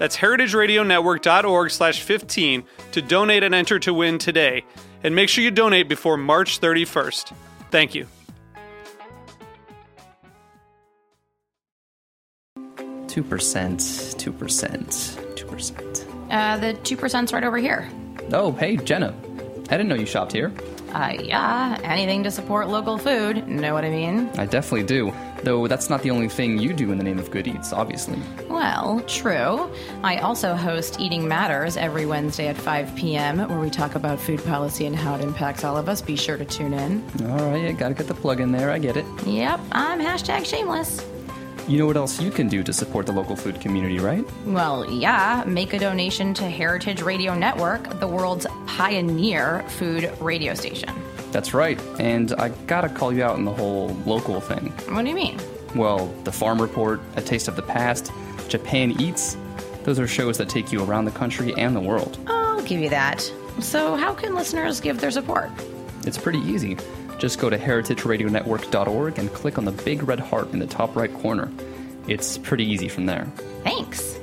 That's heritageradionetwork.org slash 15 to donate and enter to win today. And make sure you donate before March 31st. Thank you. Two percent, two percent, two percent. Uh, the 2%'s right over here. Oh, hey, Jenna. I didn't know you shopped here. Uh, yeah, anything to support local food. Know what I mean? I definitely do. Though that's not the only thing you do in the name of good eats, obviously. Well, true. I also host Eating Matters every Wednesday at 5 p.m., where we talk about food policy and how it impacts all of us. Be sure to tune in. All right, gotta get the plug in there. I get it. Yep, I'm hashtag shameless. You know what else you can do to support the local food community, right? Well, yeah, make a donation to Heritage Radio Network, the world's pioneer food radio station. That's right. And I gotta call you out on the whole local thing. What do you mean? Well, the Farm Report, A Taste of the Past, Japan Eats, those are shows that take you around the country and the world. I'll give you that. So, how can listeners give their support? It's pretty easy. Just go to heritageradionetwork.org and click on the big red heart in the top right corner. It's pretty easy from there. Thanks.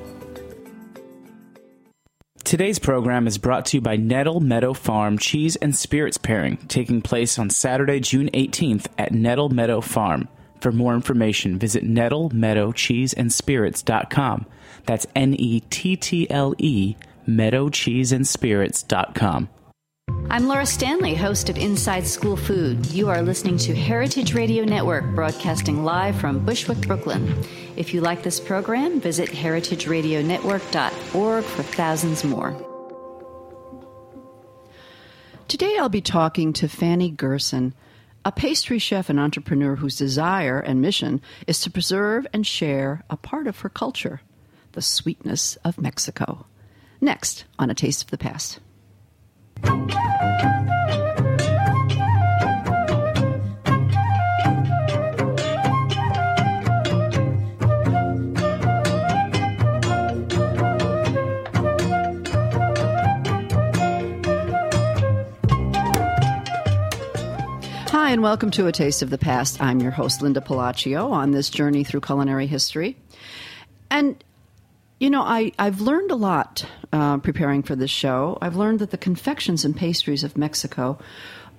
Today's program is brought to you by Nettle Meadow Farm Cheese and Spirits Pairing, taking place on Saturday, June 18th at Nettle Meadow Farm. For more information, visit nettlemeadowcheeseandspirits.com. That's N E T T L E, meadowcheeseandspirits.com. I'm Laura Stanley, host of Inside School Food. You are listening to Heritage Radio Network, broadcasting live from Bushwick, Brooklyn. If you like this program, visit heritageradionetwork.org for thousands more. Today I'll be talking to Fany Gerson, a pastry chef and entrepreneur whose desire and mission is to preserve and share a part of her culture, the sweetness of Mexico. Next on A Taste of the Past. Hi, and welcome to A Taste of the Past. I'm your host, Linda Pelaccio, on this journey through culinary history. And, you know, I, I've learned a lot uh, preparing for this show. I've learned that the confections and pastries of Mexico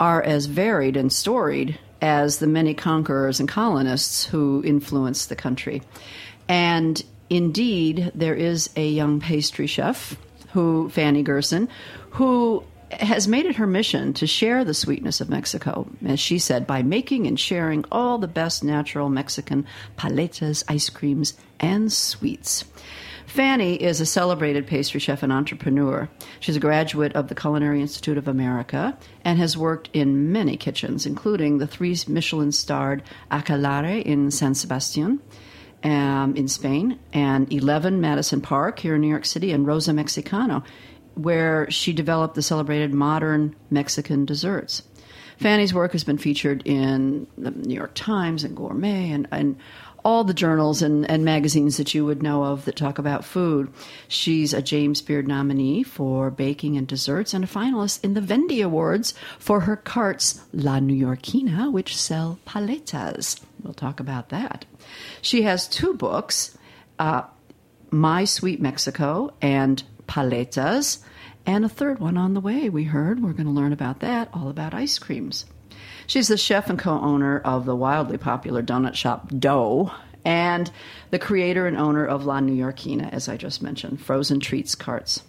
are as varied and storied as the many conquerors and colonists who influenced the country. And indeed, there is a young pastry chef, who Fany Gerson, who has made it her mission to share the sweetness of Mexico, as she said, by making and sharing all the best natural Mexican paletas, ice creams, and sweets. Fany is a celebrated pastry chef and entrepreneur. She's a graduate of the Culinary Institute of America and has worked in many kitchens, including the three Michelin starred Akelarre in San Sebastian. Um, in Spain, and 11 Madison Park here in New York City, and Rosa Mexicano where she developed the celebrated modern Mexican desserts. Fany's work has been featured in the New York Times and Gourmet and, and all the journals and, and magazines that you would know of that talk about food. She's a James Beard nominee for baking and desserts and a finalist in the Vendy Awards for her carts La Newyorkina, which sell paletas. We'll talk about that. She has two books uh, My Sweet Mexico and Paletas, and a third one on the way. We heard we're going to learn about that, all about ice creams. She's the chef and co owner of the wildly popular donut shop Dough and the creator and owner of La Newyorkina, as I just mentioned, frozen treats carts.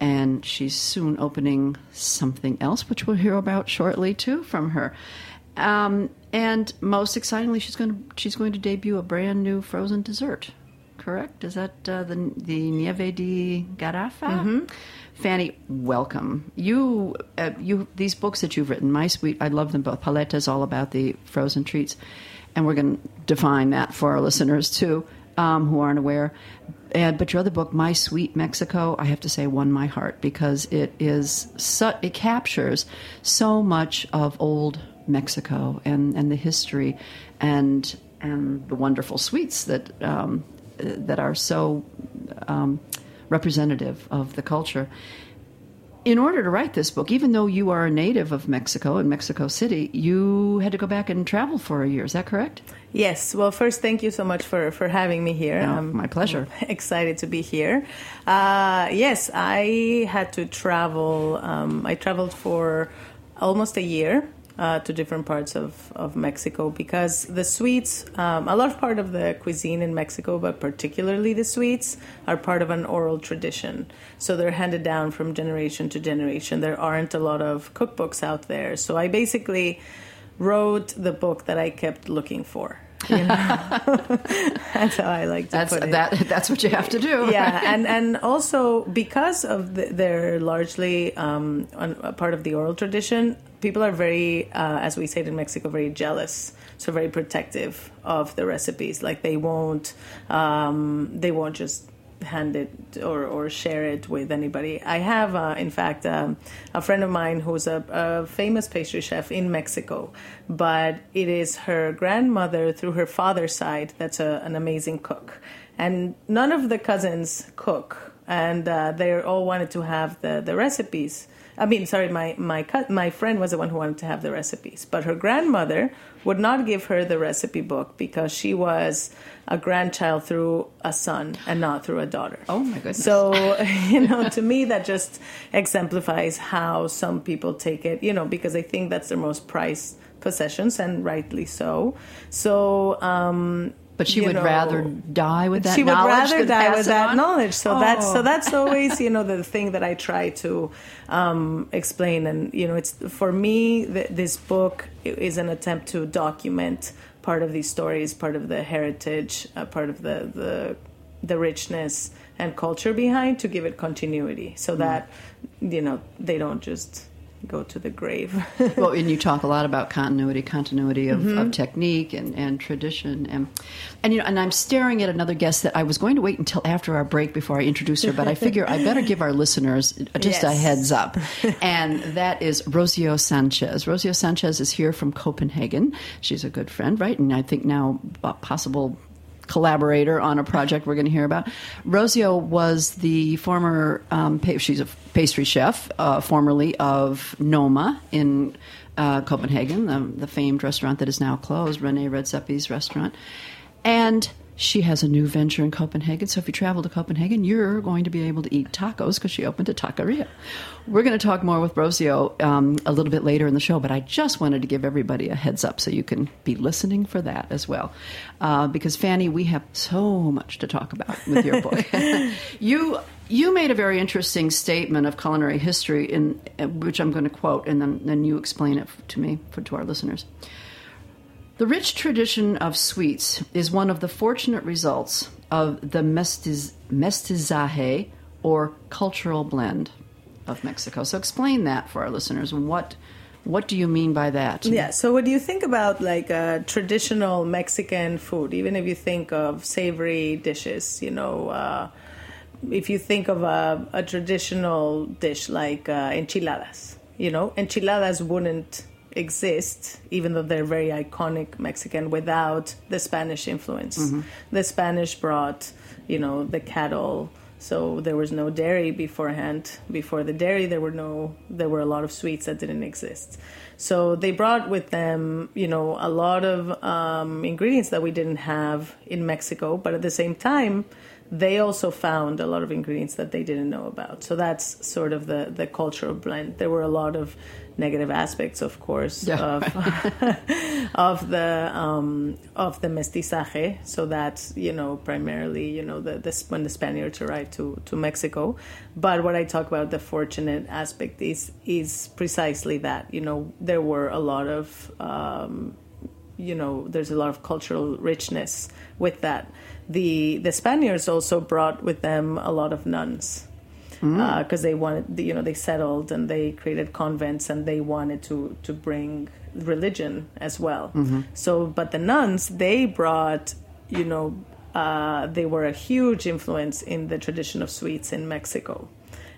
and she's soon opening something else, which we'll hear about shortly too from her. Um, and most excitingly, she's going to she's going to debut a brand new frozen dessert. Correct? Is that uh, the the Nieve de Garrafa? Fany, welcome. You uh, you these books that you've written, My Sweet, I love them both. Paleta is all about the frozen treats, and we're going to define that for our listeners too, um, who aren't aware. And but your other book, My Sweet Mexico, I have to say, won my heart because it is su- it captures so much of old Mexico and and the history and and the wonderful sweets that um, that are so um, representative of the culture. In order to write this book, even though you are a native of Mexico in Mexico City, you had to go back and travel for a year. Is that correct? Yes. Well, first, thank you so much for, for having me here. Oh, I'm my pleasure. excited to be here. Uh, yes, I had to travel. Um, I traveled for almost a year uh, to different parts of, of Mexico because the sweets, um, a large part of the cuisine in Mexico, but particularly the sweets, are part of an oral tradition. So they're handed down from generation to generation. There aren't a lot of cookbooks out there. So I basically wrote the book that I kept looking for. You know? that's how I like to That's put it that. That's what you have to do. yeah, and and also because of the, they're largely um, on, a part of the oral tradition, people are very, uh, as we say it in Mexico, very jealous. So very protective of the recipes. Like they won't, um, they won't just hand it or, or share it with anybody. I have, uh, in fact, um, a friend of mine who's a, a famous pastry chef in Mexico, but it is her grandmother through her father's side that's a, an amazing cook. And none of the cousins cook, and uh, they all wanted to have the, the recipes. I mean, sorry, my my my friend was the one who wanted to have the recipes, but her grandmother would not give her the recipe book because she was a grandchild through a son and not through a daughter. Oh, my goodness. So you know, to me, that just exemplifies how some people take it. You know, because I think that's their most prized possessions, and rightly so. So. um But she would know, rather die with that she would knowledge rather die with that on? knowledge so that's so Oh. that's always you know the thing that i try to um, explain and you know it's for me th- this book is an attempt to document part of these stories part of the heritage uh, part of the the the richness and culture behind to give it continuity Mm. so that you know they don't just go to the grave well, and you talk a lot about continuity, continuity of, Mm-hmm. of technique and, and tradition, and and you know, and I'm staring at another guest that I was going to wait until after our break before I introduce her, but I figure I better give our listeners just a heads up, and that is Rosio Sanchez. Rosio Sanchez is here from Copenhagen. She's a good friend, right? And I think now a possible collaborator on a project we're going to hear about. Rosio was the former, um, she's a pastry chef, uh, formerly of Noma in uh, Copenhagen, the, the famed restaurant that is now closed, Rene Redzepi's restaurant. And she has a new venture in Copenhagen. So if you travel to Copenhagen, you're going to be able to eat tacos because she opened a taqueria. We're going to talk more with Rosio um, a little bit later in the show, but I just wanted to give everybody a heads up so you can be listening for that as well. Uh, because Fany, we have so much to talk about with your book. you you made a very interesting statement of culinary history, in which I'm going to quote, and then, then you explain it to me for to our listeners. The rich tradition of sweets is one of the fortunate results of the mestiz- mestizaje, or cultural blend, of Mexico. So explain that for our listeners. What what do you mean by that? Yeah. So when you think about like uh, traditional Mexican food, even if you think of savory dishes, you know, uh, if you think of a, a traditional dish like uh, enchiladas, you know, enchiladas wouldn't exist, even though they're very iconic Mexican, without the Spanish influence. The Spanish brought, you know, the cattle. So there was no dairy beforehand. Before the dairy, there were no, there were a lot of sweets that didn't exist. So they brought with them, you know, a lot of um, ingredients that we didn't have in Mexico. But at the same time, they also found a lot of ingredients that they didn't know about. So that's sort of the, the cultural blend. There were a lot of negative aspects, of course, Yeah. of of the um, of the mestizaje. So that's you know primarily you know the, the when the Spaniards arrived to, to Mexico. But what I talk about the fortunate aspect is is precisely that you know there were a lot of um, you know there's a lot of cultural richness with that. The the Spaniards also brought with them a lot of nuns Mm. Uh, because they wanted you know they settled and they created convents and they wanted to to bring religion as well. Mm-hmm. So but the nuns they brought you know uh, they were a huge influence in the tradition of sweets in mexico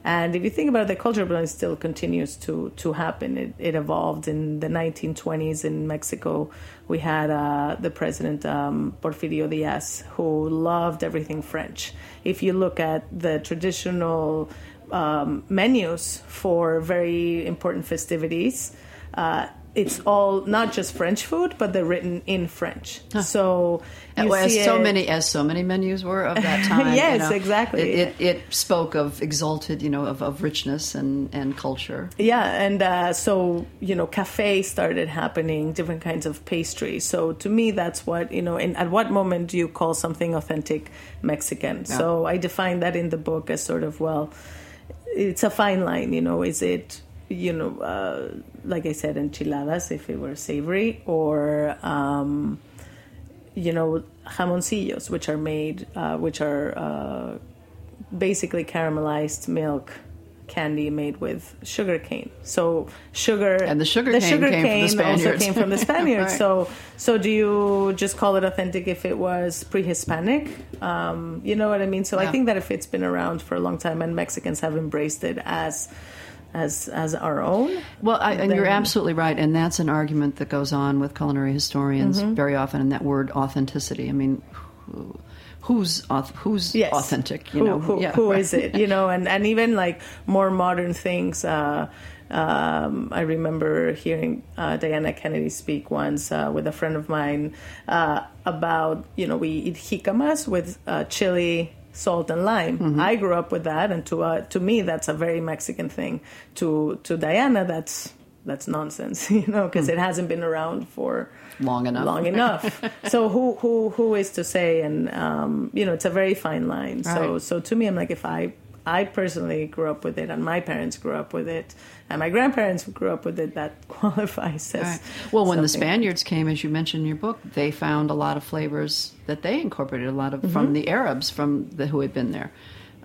and if you think about it, the cultural blend still continues to to happen. It, it evolved in the 1920s in Mexico. We had uh, the president um, Porfirio Diaz, who loved everything French. If you look at the traditional um, menus for very important festivities, uh, it's all not just French food, but they're written in French. So you as see so it- many as so many menus were of that time. you Yes, know. exactly. It, it, it spoke of exalted, you know, of, of richness and, and culture. Yeah, and uh, so you know, cafe started happening, different kinds of pastry. So to me, that's what you know. And at what moment do you call something authentic Mexican? So I define that in the book as sort of well, it's a fine line. You know, is it you know, uh, like I said, enchiladas if it were savory, or um, you know, jamoncillos, which are made, uh, which are uh, basically caramelized milk candy made with sugar cane. So sugar And the sugar the cane sugar came from the cane also came from the Spaniards. Right. So so do you just call it authentic if it was pre-Hispanic? Um, you know what I mean? So Yeah. I think that if it's been around for a long time and Mexicans have embraced it as as as our own. Well, I, and you're absolutely right, and that's an argument that goes on with culinary historians Mm-hmm. very often. And that word authenticity. I mean, who, who's who's yes. authentic? You who, know, who, Yeah, who right. is it? You know, and, and even like more modern things. Uh, um, I remember hearing uh, Diana Kennedy speak once uh, with a friend of mine uh, about you know we eat jicamas with uh, chili. Salt and lime. Mm-hmm. I grew up with that, and to uh, to me, that's a very Mexican thing. To to Diana, that's that's nonsense, you know, because it hasn't been around for Long enough. long enough. so who who who is to say? And um, you know, it's a very fine line. So so to me, I'm like, if I I personally grew up with it, and my parents grew up with it, and my grandparents grew up with it, that qualifies as Right. Well, when the. Spaniards came, as you mentioned in your book, they found a lot of flavors that they incorporated, a lot of Mm-hmm. from the Arabs, from the who had been there.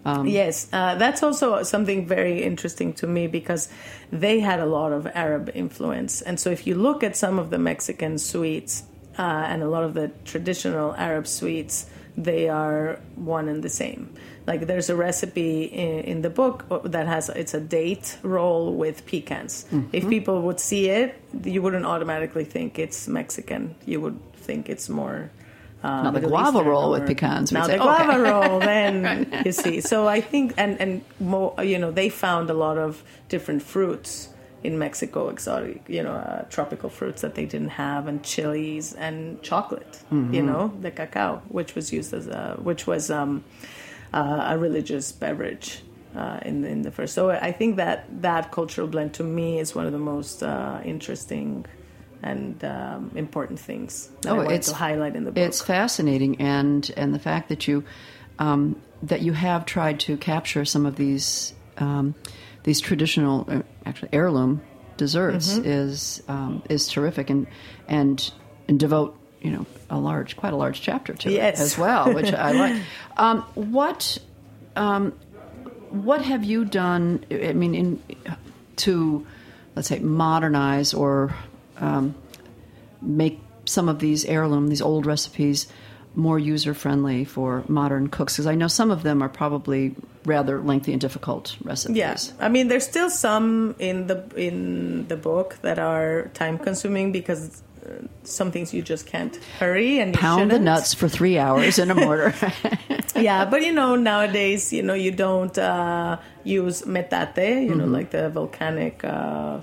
Um, Yes, uh, that's also something very interesting to me because they had a lot of Arab influence. And so if you look at some of the Mexican sweets uh, and a lot of the traditional Arab sweets, they are one and the same. Like there's a recipe in, in the book that has it's a date roll with pecans. If people would see it, you wouldn't automatically think it's Mexican. You would think it's more uh, Not the guava Eastern roll with pecans, Now say, the okay. guava roll, then you see. So I think, and and mo, you know, they found a lot of different fruits in Mexico, exotic, you know, uh, tropical fruits that they didn't have, and chilies and chocolate. Mm-hmm. You know, the cacao, which was used as a, which was um, uh, a religious beverage. Uh, in in the first, so I think that that cultural blend to me is one of the most uh, interesting and um, important things that Oh, wanted it's- to highlight in the book. It's fascinating, and and the fact that you um, that you have tried to capture some of these um, these traditional, uh, actually heirloom desserts Mm-hmm. is um, is terrific, and and and devote you know a large, quite a large chapter to Yes. it as well, which I like. Um, what um, what have you done? I mean, in to let's say modernize or um, make some of these heirloom, these old recipes, more user friendly for modern cooks? Because I know some of them are probably rather lengthy and difficult recipes. Yes, I mean there's still some in the in the book that are time consuming because uh, some things you just can't hurry and you Pound the nuts for three hours in a mortar. yeah, but you know nowadays you know you don't uh, use metate, you know like the volcanic uh,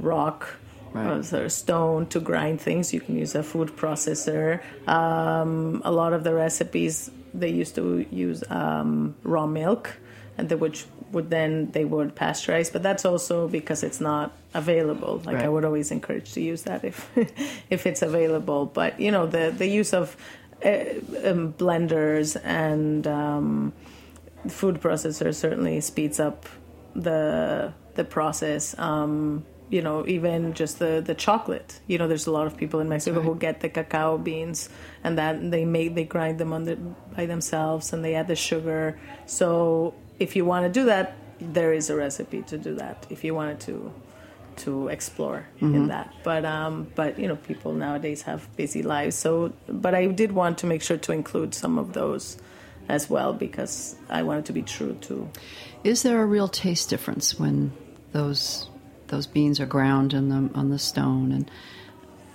rock Right. uh, or stone to grind things. You can use a food processor. Um, a lot of the recipes they used to use um, raw milk, and they would would then they would pasteurize. But that's also because it's not available. Like I would always encourage to use that if if it's available. But you know the the use of uh, um, blenders and um, food processors certainly speeds up the the process. Um, you know, even just the the chocolate. You know, there's a lot of people in Mexico who get the cacao beans and that they make they grind them on the, by themselves and they add the sugar. So if you want to do that, there is a recipe to do that. If you wanted to to explore in that. But um, but you know, people nowadays have busy lives. So, but I did want to make sure to include some of those as well because I wanted to be true to. Is there a real taste difference when those those beans are ground in the on the stone and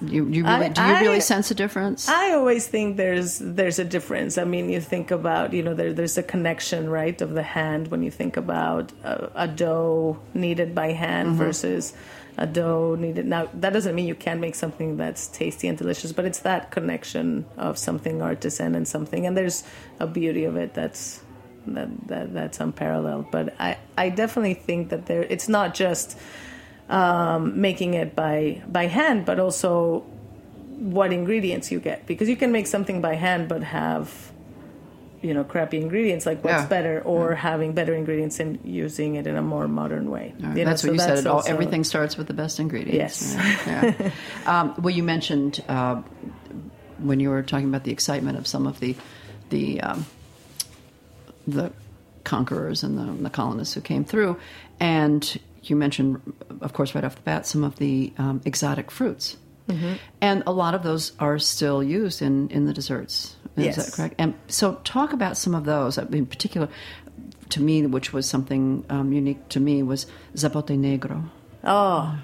you, you really, I- do you really I- sense a difference? I always think there's there's a difference. I mean, you think about you know there, there's a connection right of the hand when you think about a, a dough kneaded by hand mm-hmm. versus a dough kneaded. Now that doesn't mean you can't make something that's tasty and delicious, but it's that connection of something artisan and something, and there's a beauty of it that's that, that that's unparalleled. But I I definitely think that there it's not just um, making it by by hand, but also what ingredients you get because you can make something by hand but have you know crappy ingredients like what's Yeah. better or having better ingredients and using it in a more modern way right, You know, that's so what you said. It all, also- everything starts with the best ingredients. Yes. Yeah. um, well, you mentioned uh, when you were talking about the excitement of some of the the um, the conquerors and the, the colonists who came through, and you mentioned, of course, right off the bat, some of the um, exotic fruits. Mm-hmm. And a lot of those are still used in, in the desserts. Is Yes. that correct? And so, talk about some of those. In particular, to me, which was something um, unique to me, was zapote negro. Oh,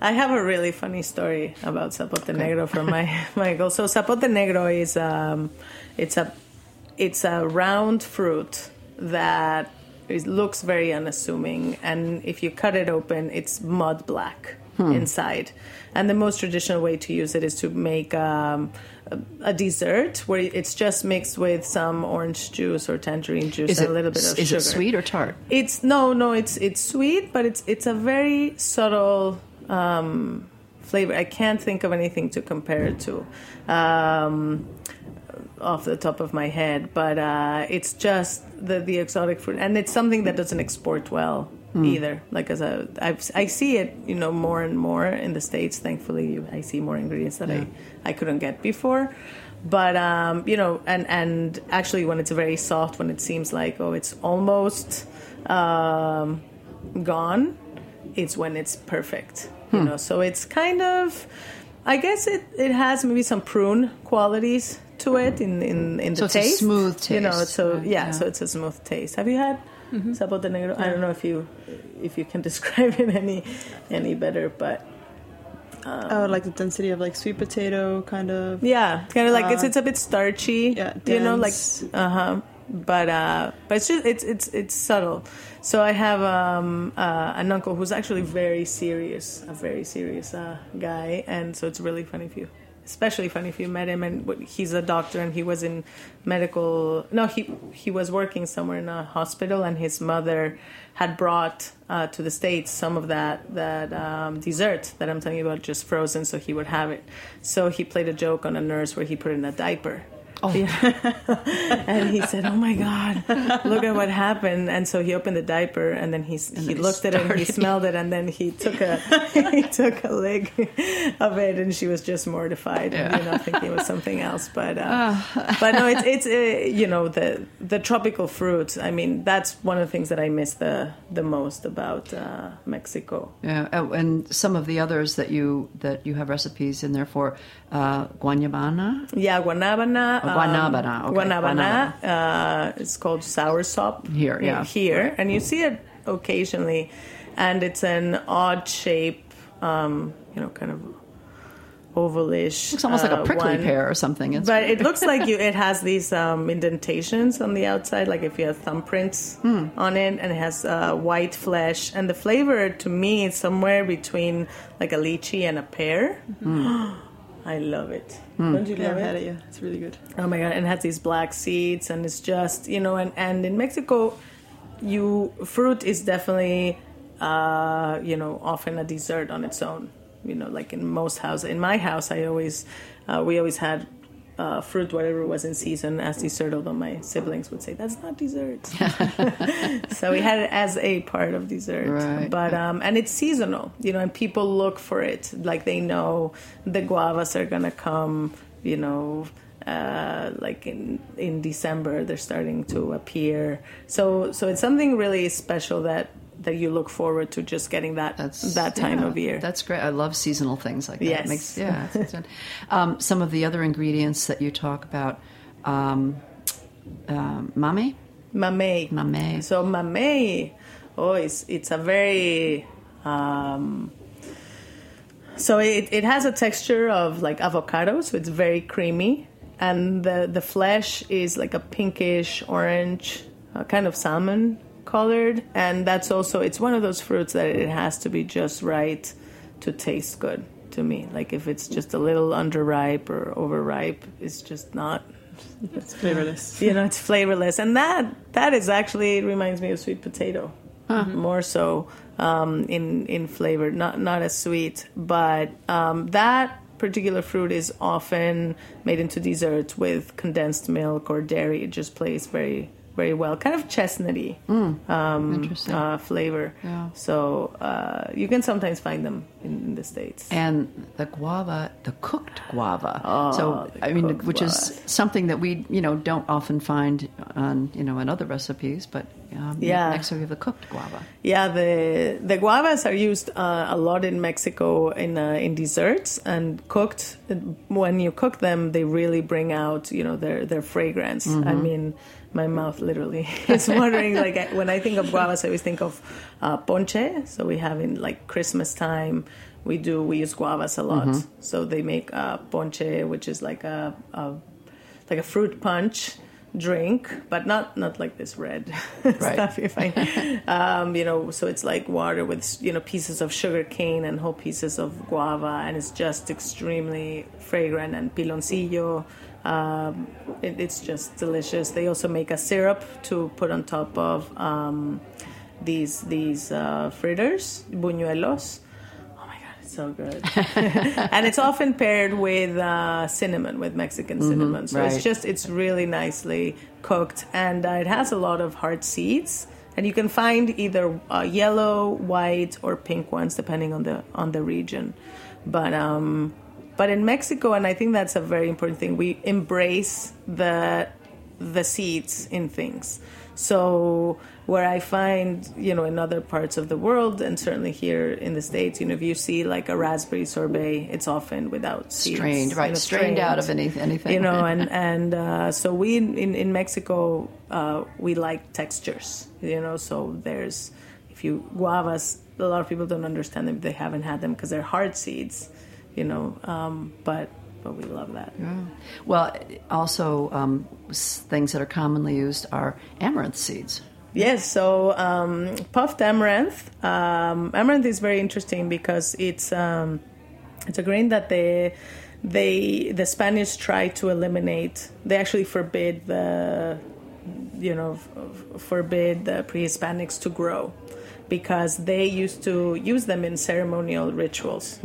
I have a really funny story about zapote negro from my Michael. So zapote negro is um, it's a it's a round fruit that is, looks very unassuming, and if you cut it open, it's mud black inside. And the most traditional way to use it is to make um, a, dessert where it's just mixed with some orange juice or tangerine juice Is and it a little bit of is sugar. it sweet or tart? It's no, no. It's it's sweet, but it's it's a very subtle um, flavor. I can't think of anything to compare it to um, off the top of my head. But uh, it's just the the exotic fruit, and it's something that doesn't export well either. Like as a, I've, I see it, you know, more and more in the states. Thankfully, I see more ingredients that I I couldn't get before. But um, you know, and and actually, when it's very soft, when it seems like oh, it's almost um, gone, it's when it's perfect. You know, so it's kind of, I guess it, it has maybe some prune qualities to it in in, in the So it's a taste. You know, so right, yeah, yeah. so it's a smooth taste. Have you had sapote negro? I don't know if you if you can describe it any any better, but Oh, like the density of like sweet potato kind of. Yeah, kind of like it's it's a bit starchy. yeah, you know, like uh huh. But uh, but it's just it's it's it's subtle. So I have um, uh, an uncle who's actually very serious, a very serious uh, guy, and so it's really funny if you, especially funny if you met him. And he's a doctor, and he was in medical. No, he he was working somewhere in a hospital, and his mother had brought uh, to the states some of that that um, dessert that I'm telling you about, just frozen, so he would have it. So he played a joke on a nurse where he put in a diaper. Oh. Yeah. and he said, "Oh my God, look at what happened!" And so he opened the diaper, and then he he then he looked at it, and he smelled it, and then he took a he took a lick of it, and she was just mortified, and, you know, thinking it was something else. But uh, but no, it's it's uh, you know the the tropical fruits. I mean, that's one of the things that I miss the the most about uh, Mexico. Yeah, oh, and some of the others that you that you have recipes in there for uh, guanabana. Yeah, guanabana. Oh, guanabana, okay, Guanabana. Uh, it's called sour sop. Here, yeah. Here. And you see it occasionally. And it's an odd shape, um, you know, kind of ovalish. Looks almost like a uh, prickly one. pear or something. It's But it looks like you. It has these um, indentations on the outside, like if you have thumbprints Hmm. on it, and it has uh, white flesh. And the flavor, to me, is somewhere between like a lychee and a pear. I love it. Don't you Yeah, love I've it? had it. Yeah, it's really good. Oh my god! And it has these black seeds, and it's just you know, and and in Mexico, you fruit is definitely uh, you know often a dessert on its own. You know, like in most houses. In my house, I always uh, we always had. Uh, fruit, whatever was in season, as dessert. Although my siblings would say that's not dessert, so we had it as a part of dessert. Right. But um, and it's seasonal, you know, and people look for it. Like they know the guavas are gonna come, you know, uh, like in in December they're starting to appear. So so it's something really special that that you look forward to just getting that That's that time yeah, of year. That's great. I love seasonal things like that. Yes. It makes, yeah. um, some of the other ingredients that you talk about, um, um, mame. Mamey. Mamey. So mamey, oh, it's it's a very um, so it it has a texture of like avocado, so it's very creamy, and the the flesh is like a pinkish orange, uh, kind of salmon colored, and that's also it's one of those fruits that it has to be just right to taste good to me. Like if it's just a little underripe or overripe, it's just not. It's flavorless. you know it's flavorless. And that that is actually it reminds me of sweet potato. More so um, in in flavor. Not not as sweet but um, that particular fruit is often made into desserts with condensed milk or dairy. It just plays very very well kind of chestnutty um, uh, flavor Yeah. so uh, you can sometimes find them in, in the states And the guava, the cooked guava. Oh, so I mean, which is something that we you know don't often find on you know in other recipes, but um, Yeah. next we have the cooked guava. Yeah, the the guavas are used uh, a lot in Mexico in uh, in desserts and cooked. When you cook them, they really bring out you know their their fragrance. I mean, my mouth literally is watering. like I, when I think of guavas, I always think of uh, ponche. So we have in like Christmas time, we do we use guavas a lot. So they make uh, ponche, which is like a, a like a fruit punch drink, but not not like this red stuff you find. Um, you know, so it's like water with you know pieces of sugar cane and whole pieces of guava, and it's just extremely fragrant and piloncillo. Um, it, it's just delicious. They also make a syrup to put on top of um, these these uh, fritters, buñuelos. Oh my god, it's so good. and it's often paired with uh, cinnamon, with Mexican cinnamon. So right. it's just it's really nicely cooked, and uh, it has a lot of hard seeds. And you can find either uh, yellow, white, or pink ones, depending on the on the region. But um, but in Mexico, and I think that's a very important thing, we embrace the the seeds in things. So where I find, you know, in other parts of the world, and certainly here in the states, you know, if you see like a raspberry sorbet, it's often without seeds, Strained, you right? know, strained out of any, anything. you know, and and uh, so we in in Mexico uh, we like textures, you know. So there's if you guavas, a lot of people don't understand them; they haven't had them because they're hard seeds, you know. Um, but but we love that. Well, also um, things that are commonly used are amaranth seeds. Yes, so um, puffed amaranth. Um, amaranth is very interesting because it's um, it's a grain that they they the Spanish tried to eliminate. They actually forbid the you know forbid the pre-Hispanics to grow because they used to use them in ceremonial rituals.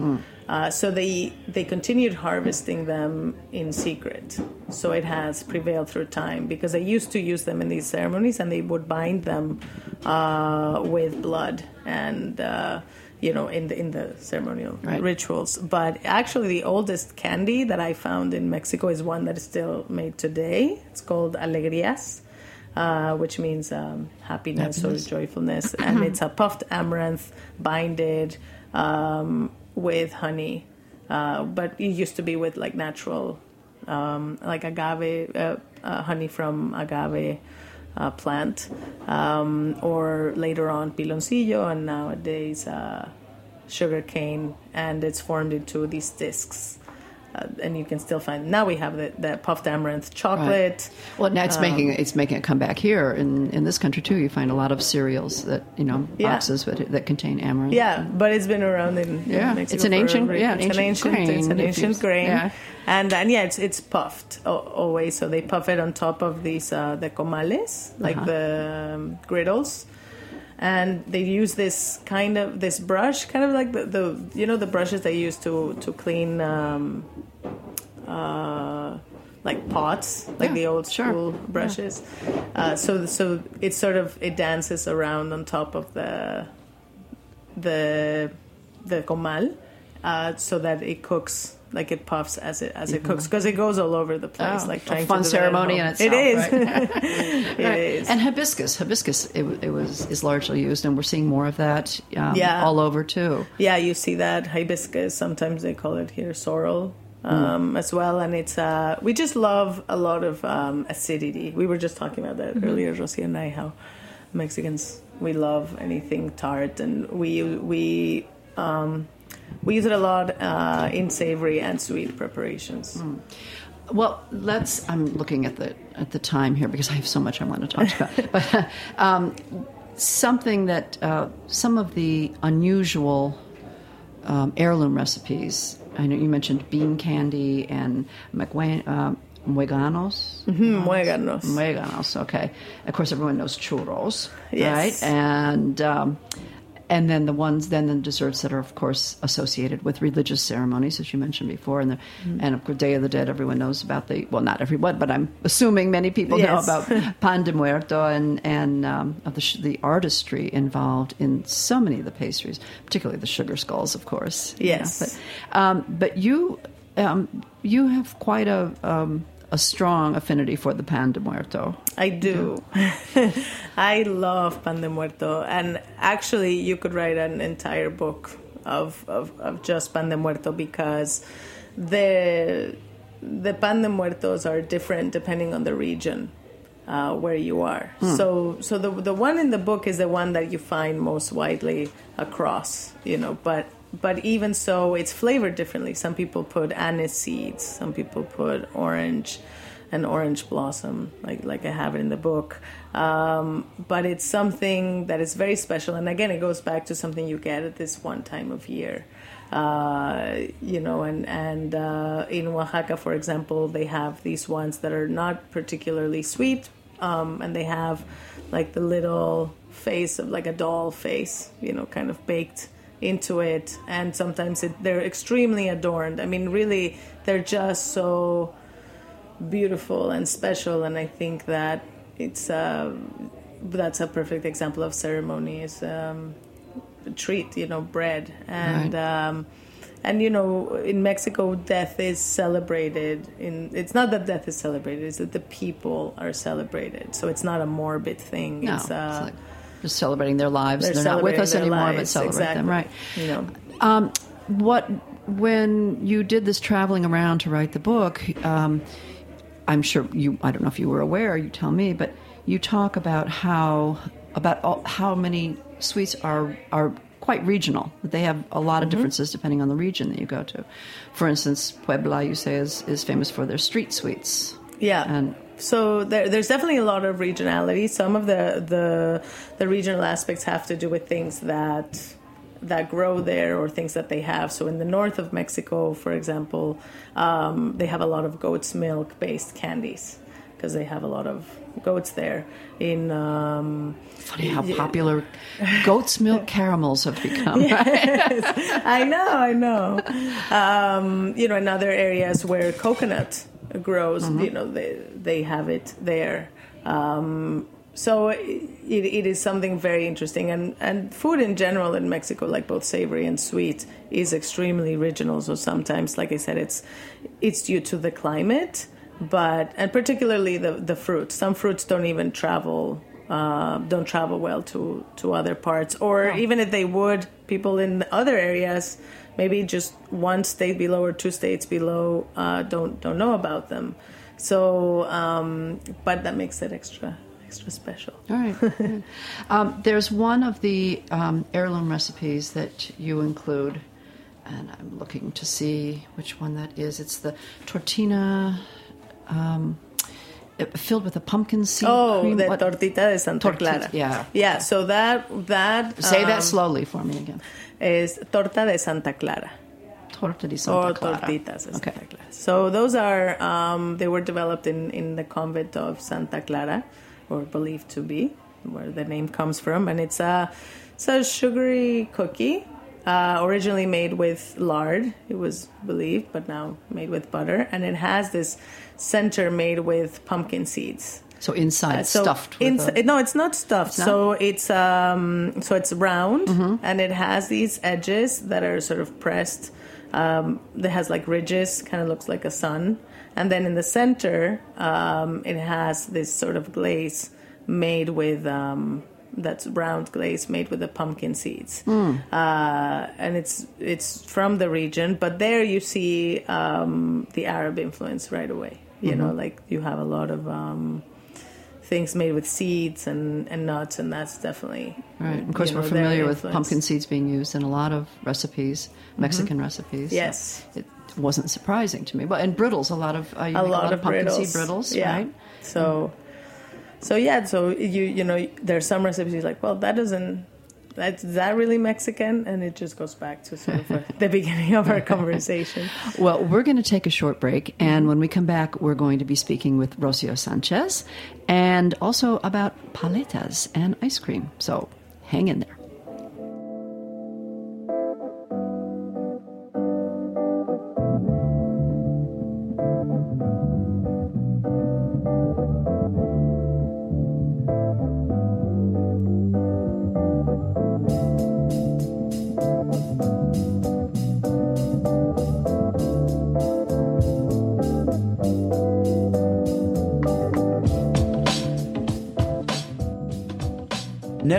Uh, so they they continued harvesting them in secret. So it has prevailed through time because they used to use them in these ceremonies and they would bind them uh, with blood and. Uh, you know, in the in the ceremonial Right. rituals, but actually, the oldest candy that I found in Mexico is one that is still made today. It's called alegrías, uh, which means um, happiness, Happiness. or joyfulness, and it's a puffed amaranth binded um, with honey, uh, but it used to be with like natural, um, like agave uh, uh, honey from agave. Uh, plant, um, or later on piloncillo, and nowadays uh, sugar cane, and it's formed into these discs. Uh, and you can still find. Now we have the, the puffed amaranth chocolate. Well, now it's Um, making it's making a comeback here in, in this country too. You find a lot of cereals that you know Yeah. boxes that, that contain amaranth. Yeah, but it's been around in, in Yeah, Mexico it's an ancient- yeah, it's ancient an ancient, it's grain, an ancient grain, yeah. and and yeah, it's it's puffed always. So they puff it on top of these uh, the comales, like Uh-huh. the um, griddles, and they use this kind of this brush, kind of like the, the you know the brushes they use to to clean. Um, uh, like pots, like Yeah, the old sure. school brushes. Uh, so so it sort of it dances around on top of the the the comal, uh, so that it cooks like it puffs as it as it cooks because it goes all over the place, Oh, like a fun to do that at ceremony in itself, It is. right? it is. And hibiscus, hibiscus, it, it was is largely used, and we're seeing more of that um, Yeah. all over too. Yeah, you see that hibiscus. Sometimes they call it here sorrel um, as well, and it's uh, we just love a lot of um, acidity. We were just talking about that earlier, Rosie and I, how Mexicans we love anything tart, and we we um, we use it a lot uh, in savory and sweet preparations. Well, let's. I'm looking at the at the time here because I have so much I want to talk about. but um, something that uh, some of the unusual um, heirloom recipes. I know you mentioned bean candy and uh, mueganos. Mm, muéganos. Mueganos. Okay. Of course, everyone knows churros, Yes. right? And um, and then the ones, then the desserts that are, of course, associated with religious ceremonies, as you mentioned before, and the, Mm-hmm. and of course, Day of the Dead. Everyone knows about the well, not everyone, but I'm assuming many people know about pan de muerto and and um, of the the artistry involved in so many of the pastries, particularly the sugar skulls, of course. you know. Yes. But, um, but you um, you have quite a um, a strong affinity for the pan de muerto. I do. I love pan de muerto, and actually, you could write an entire book of of, of just pan de muerto because the the pan de muertos are different depending on the region uh, where you are. So so the the one in the book is the one that you find most widely across, you know, but. But even so, it's flavored differently. Some people put anise seeds. Some people put orange an orange blossom, like like I have it in the book. Um, but it's something that is very special, and again, it goes back to something you get at this one time of year. Uh, you know, and and uh, in Oaxaca, for example, they have these ones that are not particularly sweet, um, and they have like the little face of like a doll face, you know, kind of baked into it, and sometimes it, they're extremely adorned. I mean, really, they're just so beautiful and special and i think that it's uh, that's a perfect example of ceremony is um, a treat you know bread and Right. um, and you know in mexico death is celebrated in it's not that death is celebrated it's that the people are celebrated so it's not a morbid thing No, it's, uh, it's like just celebrating their lives. they're They're, not with us anymore, but lives, celebrate them, right? you know Um, what when you did this traveling around to write the book? Um, I'm sure you. I don't know if you were aware. You tell me, but you talk about how about all, how many sweets are are quite regional. They have a lot of differences depending on the region that you go to. For instance, Puebla, you say, is is famous for their street sweets. Yeah. And- so there, there's definitely a lot of regionality. Some of the, the the regional aspects have to do with things that that grow there or things that they have. So in the north of Mexico, for example, um, they have a lot of goat's milk based candies because they have a lot of goats there. In um, Funny how popular goat's milk caramels have become. I know, I know. Um, you know, in other areas where coconut grows, you know, they they have it there. Um, so it, it is something very interesting, and and food in general in Mexico, like both savory and sweet, is extremely regional. So sometimes, like I said, it's it's due to the climate, but and particularly the the fruits. Some fruits don't even travel uh, don't travel well to to other parts, or even if they would, people in other areas, maybe just one state below or two states below, uh, don't don't know about them. So, um, but that makes it extra extra special. All right. um, there's one of the um, heirloom recipes that you include and I'm looking to see which one that is. It's the tortina. Um, filled with a pumpkin seed Oh, cream. the What- tortita de Santa Tortita, Clara. yeah. Yeah, so that that Say um, that slowly for me again. Is torta de Santa Clara. Torta de Santa or Clara. tortitas de Okay. Santa Clara. So those are um, they were developed in in the convent of Santa Clara, or believed to be where the name comes from, and it's a it's a sugary cookie. Uh, originally made with lard, it was believed, but now made with butter, and it has this center made with pumpkin seeds. So inside Uh, so stuffed with ins- a- no, it's not stuffed. So it's um, so it's round Mm-hmm. and it has these edges that are sort of pressed. Um, that has like ridges, kind of looks like a sun, and then in the center, um, it has this sort of glaze made with um, that's round glaze made with the pumpkin seeds, Hmm. uh, and it's it's from the region. But there you see um, the Arab influence right away. You know, Mm-hmm. like you have a lot of. Um, things made with seeds and, and nuts, and that's definitely Right. Of course, you we're familiar with pumpkin seeds being used in a lot of recipes, Mexican recipes. so Yes. it wasn't surprising to me. But and brittles, a lot of uh, a make lot, of pumpkin brittles. seed brittles, yeah. right? So, so yeah, so you you know there's some recipes you're like, well, that doesn't. That's is that really Mexican, and it just goes back to sort of the beginning of our conversation. Well, we're going to take a short break, and when we come back, we're going to be speaking with Rosio Sanchez and also about paletas and ice cream. So hang in there.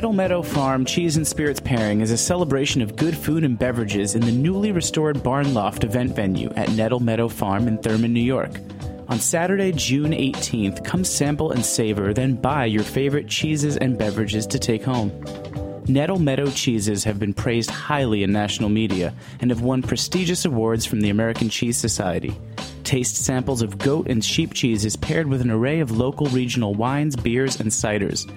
Nettle Meadow Farm Cheese and Spirits Pairing is a celebration of good food and beverages in the newly restored Barn Loft event venue at Nettle Meadow Farm in Thurman, New York. On Saturday, June 18th, come sample and savor, then buy your favorite cheeses and beverages to take home. Nettle Meadow cheeses have been praised highly in national media and have won prestigious awards from the American Cheese Society. Taste samples of goat and sheep cheeses paired with an array of local regional wines, beers, and ciders.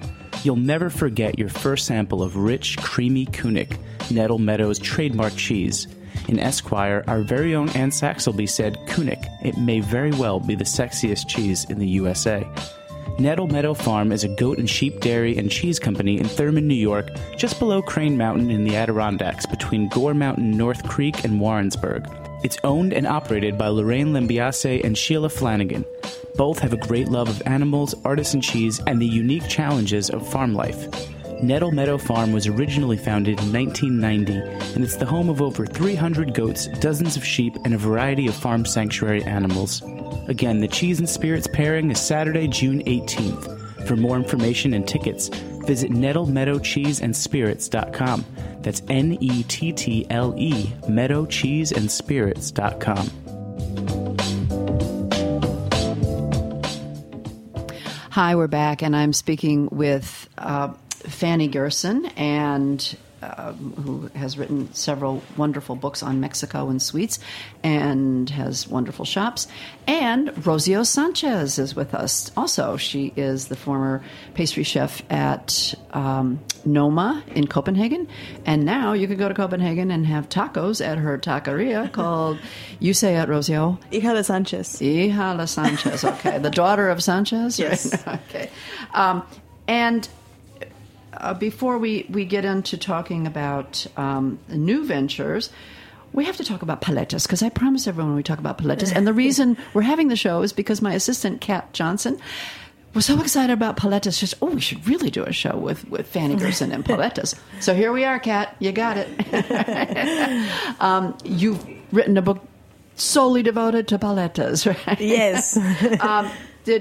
You'll never forget your first sample of rich, creamy Kunik, Nettle Meadows trademark cheese. In Esquire, our very own Anne Saxelby said, Kunik, it may very well be the sexiest cheese in the USA. Nettle Meadow Farm is a goat and sheep dairy and cheese company in Thurman, New York, just below Crane Mountain in the Adirondacks between Gore Mountain, North Creek, and Warrensburg. It's owned and operated by Lorraine Lambiase and Sheila Flanagan. Both have a great love of animals, artisan cheese, and the unique challenges of farm life. Nettle Meadow Farm was originally founded in 1990, and it's the home of over 300 goats, dozens of sheep, and a variety of farm sanctuary animals. Again, the Cheese and Spirits pairing is Saturday, June 18th. For more information and tickets, visit nettlemeadowcheeseandspirits.com. That's N E T T L E, meadowcheeseandspirits.com. Hi, we're back, and I'm speaking with uh, Fany Gerson, and um, who has written several wonderful books on Mexico and sweets, and has wonderful shops. And Rosio Sanchez is with us. Also, she is the former pastry chef at um, Noma in Copenhagen, and now you can go to Copenhagen and have tacos at her taqueria called. You say it, Rosio. Hija de Sanchez. Hija de Sanchez. Okay, the daughter of Sanchez. Yes. Right? okay. Um, and uh, before we we get into talking about um, new ventures. We have to talk about paletas because I promise everyone we talk about paletas. And the reason we're having the show is because my assistant, Kat Johnson, was so excited about paletas. She's, oh, we should really do a show with, with Fany Gerson and paletas. so here we are, Kat. You got it. um, you've written a book solely devoted to paletas, right? Yes. um,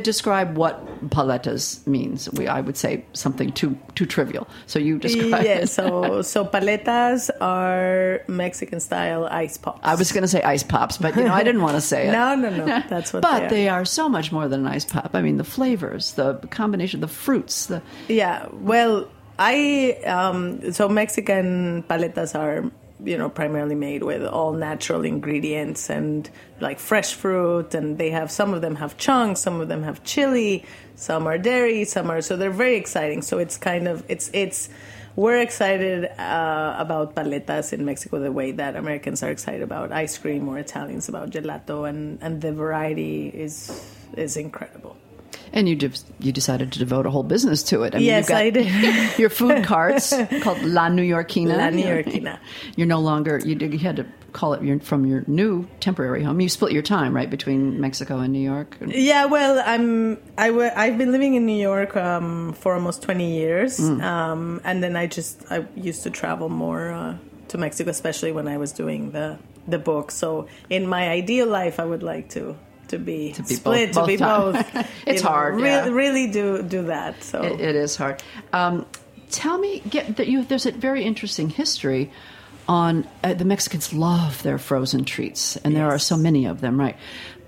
describe what paletas means, we I would say something too too trivial. So you describe yeah, it. so so paletas are Mexican style ice pops. I was going to say ice pops, but you know I didn't want to say it. No, no, no. That's what But they are. they are so much more than an ice pop. I mean, the flavors, the combination, the fruits, the Yeah, well, I um, so Mexican paletas are you know primarily made with all natural ingredients and like fresh fruit and they have some of them have chunks some of them have chili some are dairy some are so they're very exciting. So it's kind of it's it's we're excited uh, about paletas in Mexico the way that Americans are excited about ice cream or Italians about gelato and and the variety is is incredible And you de- you decided to devote a whole business to it. I mean, Yes, I did. your food carts called La Newyorkina. La Newyorkina. You're no longer you, did- you had to call it your, from your new temporary home. You split your time right between Mexico and New York. Yeah, well, I'm I w- I've been living in New York um, for almost 20 years, um, and then I just I used to travel more uh, to Mexico, especially when I was doing the the book. So in my ideal life, I would like to to be, To be split, both- to both be time. both. It's you know, hard, Really, yeah. really do do that. So It, it is hard. Um, tell me, get that you. There's a very interesting history on uh, the Mexicans love their frozen treats, and there are so many of them, right?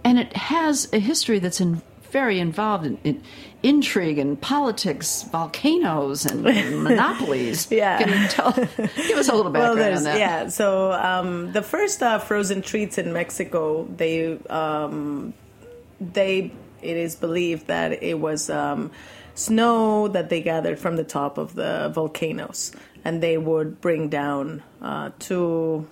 And it has a history that's in, very involved in, in intrigue and politics, volcanoes and monopolies. Yeah. Can you tell? Give us a little background there's on that. yeah. So um, the first uh, frozen treats in Mexico, they um, they it is believed that it was um, snow that they gathered from the top of the volcanoes, and they would bring down uh, to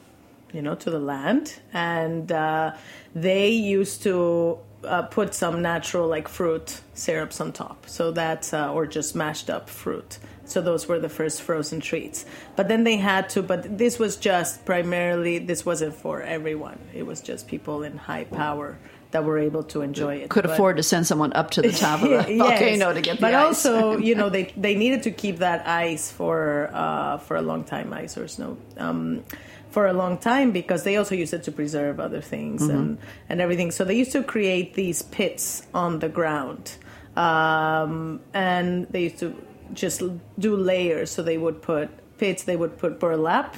you know to the land, and uh, they used to. Uh, put some natural like fruit syrups on top. So that's uh, or just mashed up fruit. So those were the first frozen treats. But then they had to but this was just primarily this wasn't for everyone. It was just people in high power that were able to enjoy it. Could But- afford to send someone up to the top of the Yes. volcano to get but also you know they they needed to keep that ice for uh, for a long time ice or snow. Um, for a long time because they also used it to preserve other things Mm-hmm. and and everything. So they used to create these pits on the ground um, and they used to just do layers. So they would put pits they would put burlap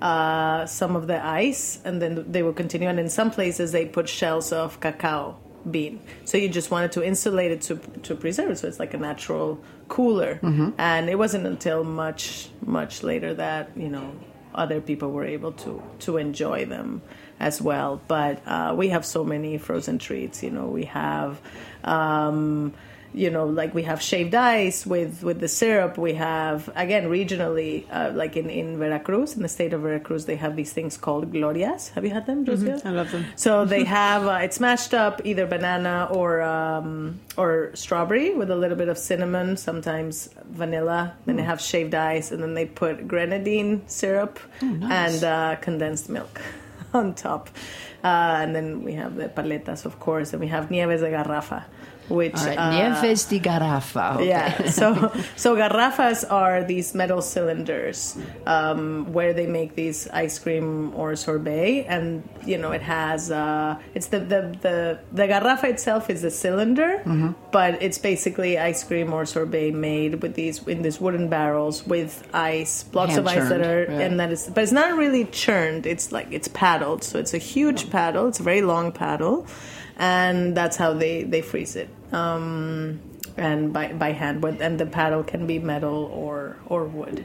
uh, some of the ice and then they would continue. And in some places they put shells of cacao bean. So you just wanted to insulate it to, to preserve it. So it's like a natural cooler. And it wasn't until much much later that you know other people were able to to enjoy them as well. But uh, we have so many frozen treats you know we have um, you know like we have shaved ice with with the syrup we have again regionally uh, like in in veracruz in the state of veracruz they have these things called glorias have you had them Rosio? I love them. so they have uh, it's mashed up either banana or um, or strawberry with a little bit of cinnamon, sometimes vanilla. Then they have shaved ice, and then they put grenadine syrup and uh, condensed milk on top. Uh, and then we have the paletas, of course, and we have nieves de garrafa, which right, uh, Nieves de Garrafa. Okay. yeah. So so garrafas are these metal cylinders um, where they make these ice cream or sorbet, and you know it has uh, it's the the the the garrafa itself is a cylinder, but it's basically ice cream or sorbet made with these in these wooden barrels with ice blocks of ice that are and that is but it's not really churned. It's like it's paddled, so it's a huge paddle. It's a very long paddle, and that's how they they freeze it. Um, and by by hand, but and the paddle can be metal or or wood.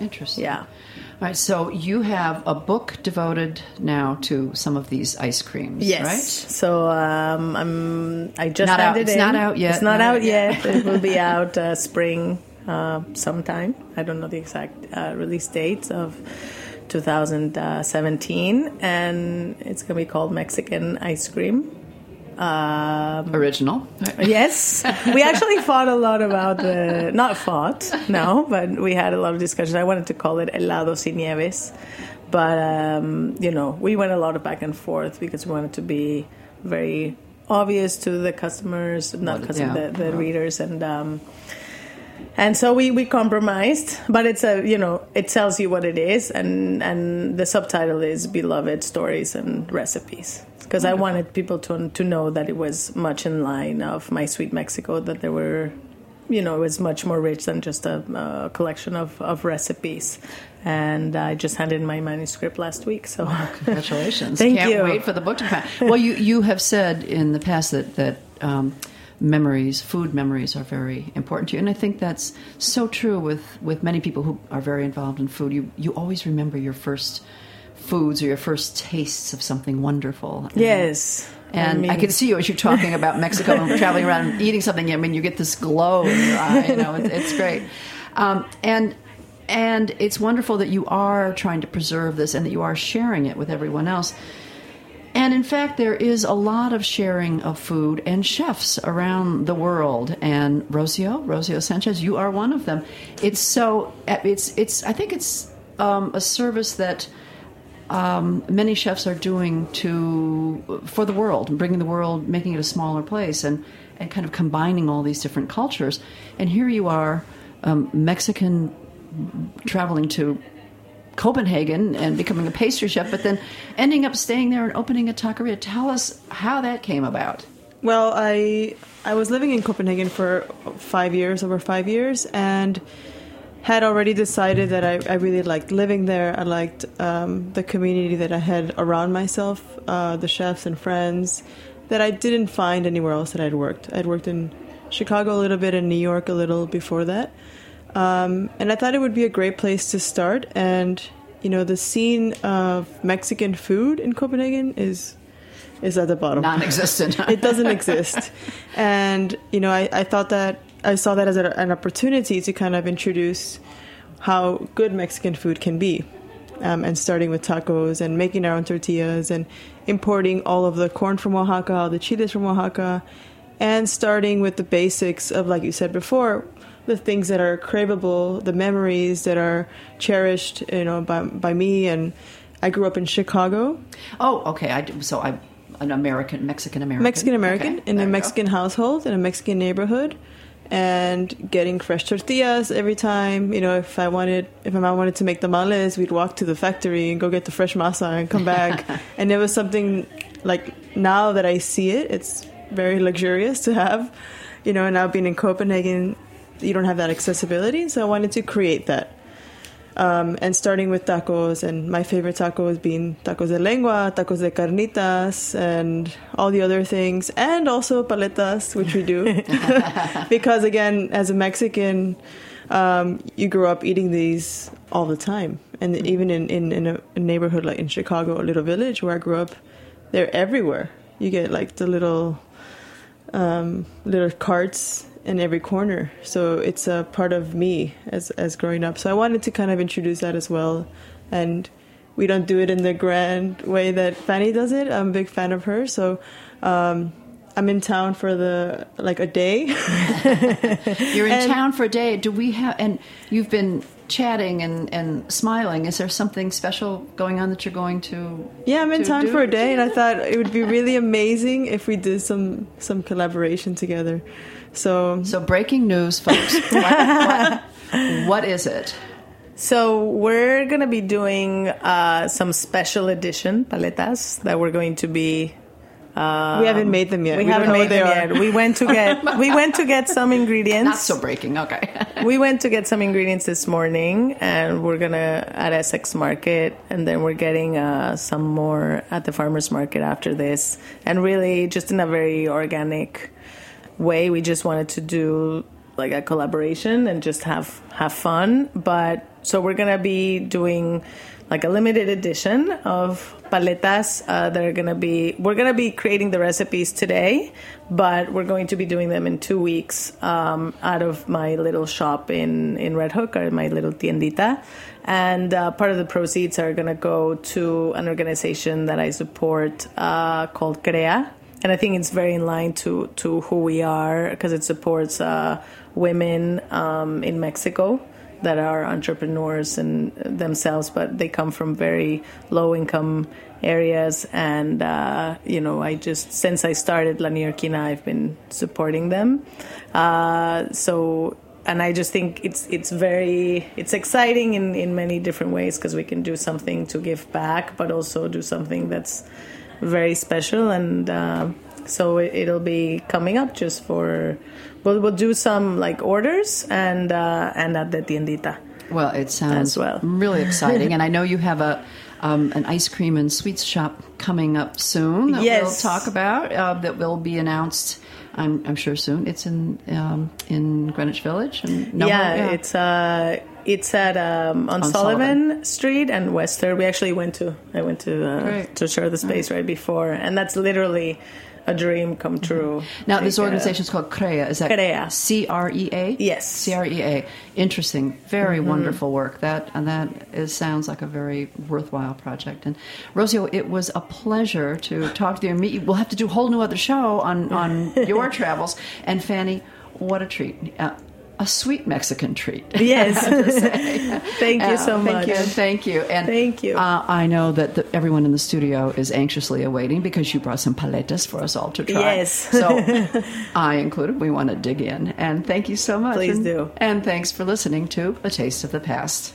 Interesting. Yeah. All right, so you have a book devoted now to some of these ice creams, Yes. right? So um, I'm. I just Not out- handed it's in. not out yet. It's not Not out out yet. yet. it will be out uh, spring uh, sometime. I don't know the exact uh, release date of 2017, and it's going to be called Mexican ice cream. Um, Original. Yes, we actually fought a lot about the not fought, no, but we had a lot of discussion. I wanted to call it helado sin nieves, but um, you know, we went a lot of back and forth because we wanted to be very obvious to the customers, not customers, yeah. the, the readers, and um, and so we, we compromised, but it's a you know it tells you what it is, and and the subtitle is beloved stories and recipes because I wanted people to to know that it was much in line of my sweet Mexico that there were. You know, it was much more rich than just a, a collection of, of recipes. And I just handed my manuscript last week. So, Congratulations. Thank Can't you. wait for the book to come out. Well, you, you have said in the past that, that um, memories, food memories, are very important to you. And I think that's so true with, with many people who are very involved in food. You you always remember your first foods or your first tastes of something wonderful. Yes. and I, mean- can see you as you're talking about Mexico and traveling around and eating something. I mean, you get this glow in your eye. You know, it's, it's great. Um, and and it's wonderful that you are trying to preserve this and that you are sharing it with everyone else. And in fact, there is a lot of sharing of food and chefs around the world. And Rosio, Rosio Sanchez, you are one of them. It's so it's it's. I think it's um, a service that um, many chefs are doing to for the world, bringing the world, making it a smaller place, and and kind of combining all these different cultures. And here you are, um, Mexican, traveling to Copenhagen and becoming a pastry chef, but then ending up staying there and opening a taqueria. Tell us how that came about. Well, I I was living in Copenhagen for five years, over five years, and had already decided that I, I really liked living there. I liked um, the community that I had around myself, uh, the chefs and friends that I didn't find anywhere else that I'd worked. I'd worked in Chicago a little bit, in New York a little before that, um, and I thought it would be a great place to start. And you know, the scene of Mexican food in Copenhagen is is at the bottom Non-existent. it doesn't exist. And you know, I, I thought that I saw that as a, an opportunity to kind of introduce how good Mexican food can be, um, and starting with tacos and making our own tortillas and importing all of the corn from Oaxaca, all the chiles from Oaxaca, and starting with the basics of, like you said before, the things that are craveable, the memories that are cherished, you know, by by me. And I grew up in Chicago, oh, okay. I do, so I'm an American, Mexican American, Mexican American Okay, in there a you go. Mexican household in a Mexican neighborhood, and getting fresh tortillas every time. You know, if I wanted, if my mom wanted to make tamales, we'd walk to the factory and go get the fresh masa and come back. and it was something like now that I see it, it's very luxurious to have. You know, and now being in Copenhagen, you don't have that accessibility, so I wanted to create that. Um, and starting with tacos, and my favorite taco tacos being tacos de lengua, tacos de carnitas, and all the other things, and also paletas, which we do. because again, as a Mexican, um, you grew up eating these all the time. And even in, in, in a, a neighborhood like in Chicago, a little village where I grew up, they're everywhere. You get like the little um, little carts in every corner. So it's a part of me as as growing up. So I wanted to kind of introduce that as well. And we don't do it in the grand way that Fany does it. I'm a big fan of her. So um, I'm in town for the like a day. You're in And- town for a day. Do we have? And you've been chatting and, and smiling. Is there something special going on that you're going to? Yeah, I'm in to town do? for a day, and I thought it would be really amazing if we did some some collaboration together. So So breaking news, folks. what, what, what is it? So we're gonna be doing uh, some special edition paletas that we're going to be. we haven't made them yet. We, don't haven't made them are. yet. We went to get we went to get some ingredients. Not so breaking. Okay. we went to get some ingredients this morning, and we're gonna at Essex Market, and then we're getting uh, some more at the farmers market after this. And really, just in a very organic way, we just wanted to do like a collaboration and just have have fun. But so we're gonna be doing like a limited edition of paletas uh, that are gonna be we're gonna be creating the recipes today, but we're going to be doing them in two weeks um, out of my little shop in in Red Hook or my little tiendita. And uh, part of the proceeds are gonna go to an organization that I support uh, called CREA, and I think it's very in line to to who we are because it supports uh, women um, in Mexico that are entrepreneurs and themselves, but they come from very low income areas. And uh, you know, I just since I started La Newyorkina, I've been supporting them. Uh, so. And I just think it's it's very it's exciting in, in many different ways because we can do something to give back, but also do something that's very special and uh, so it, it'll be coming up just for we'll, we'll do some like orders and uh, and at the tiendita Well, it sounds well. really exciting, and I know you have a um, an ice cream and sweets shop coming up soon. That Yes. we'll talk about uh, that will be announced I'm, I'm sure soon. It's in um, in Greenwich Village. And no, yeah, it's uh, it's at um, on, On Sullivan, Sullivan. Street and West Third. We actually went to I went to uh, to share the space right before, and that's literally a dream come true. Now, this Like, uh, organization is called CREA. Is that CREA. C R E A? Yes. C R E A. Interesting. Very wonderful work. That and that is, sounds like a very worthwhile project. And Rosio, it was a pleasure to talk to you and meet you. We'll have to do a whole new other show on on your travels. And Fany, what a treat. Uh, a sweet Mexican treat. Yes. Thank you Uh, so much. Thank you. Thank you. And Thank you. Uh, I know that the, everyone in the studio is anxiously awaiting because you brought some paletas for us all to try. Yes. So, I included, we want to dig in. And thank you so much. Please and, do. And thanks for listening to A Taste of the Past.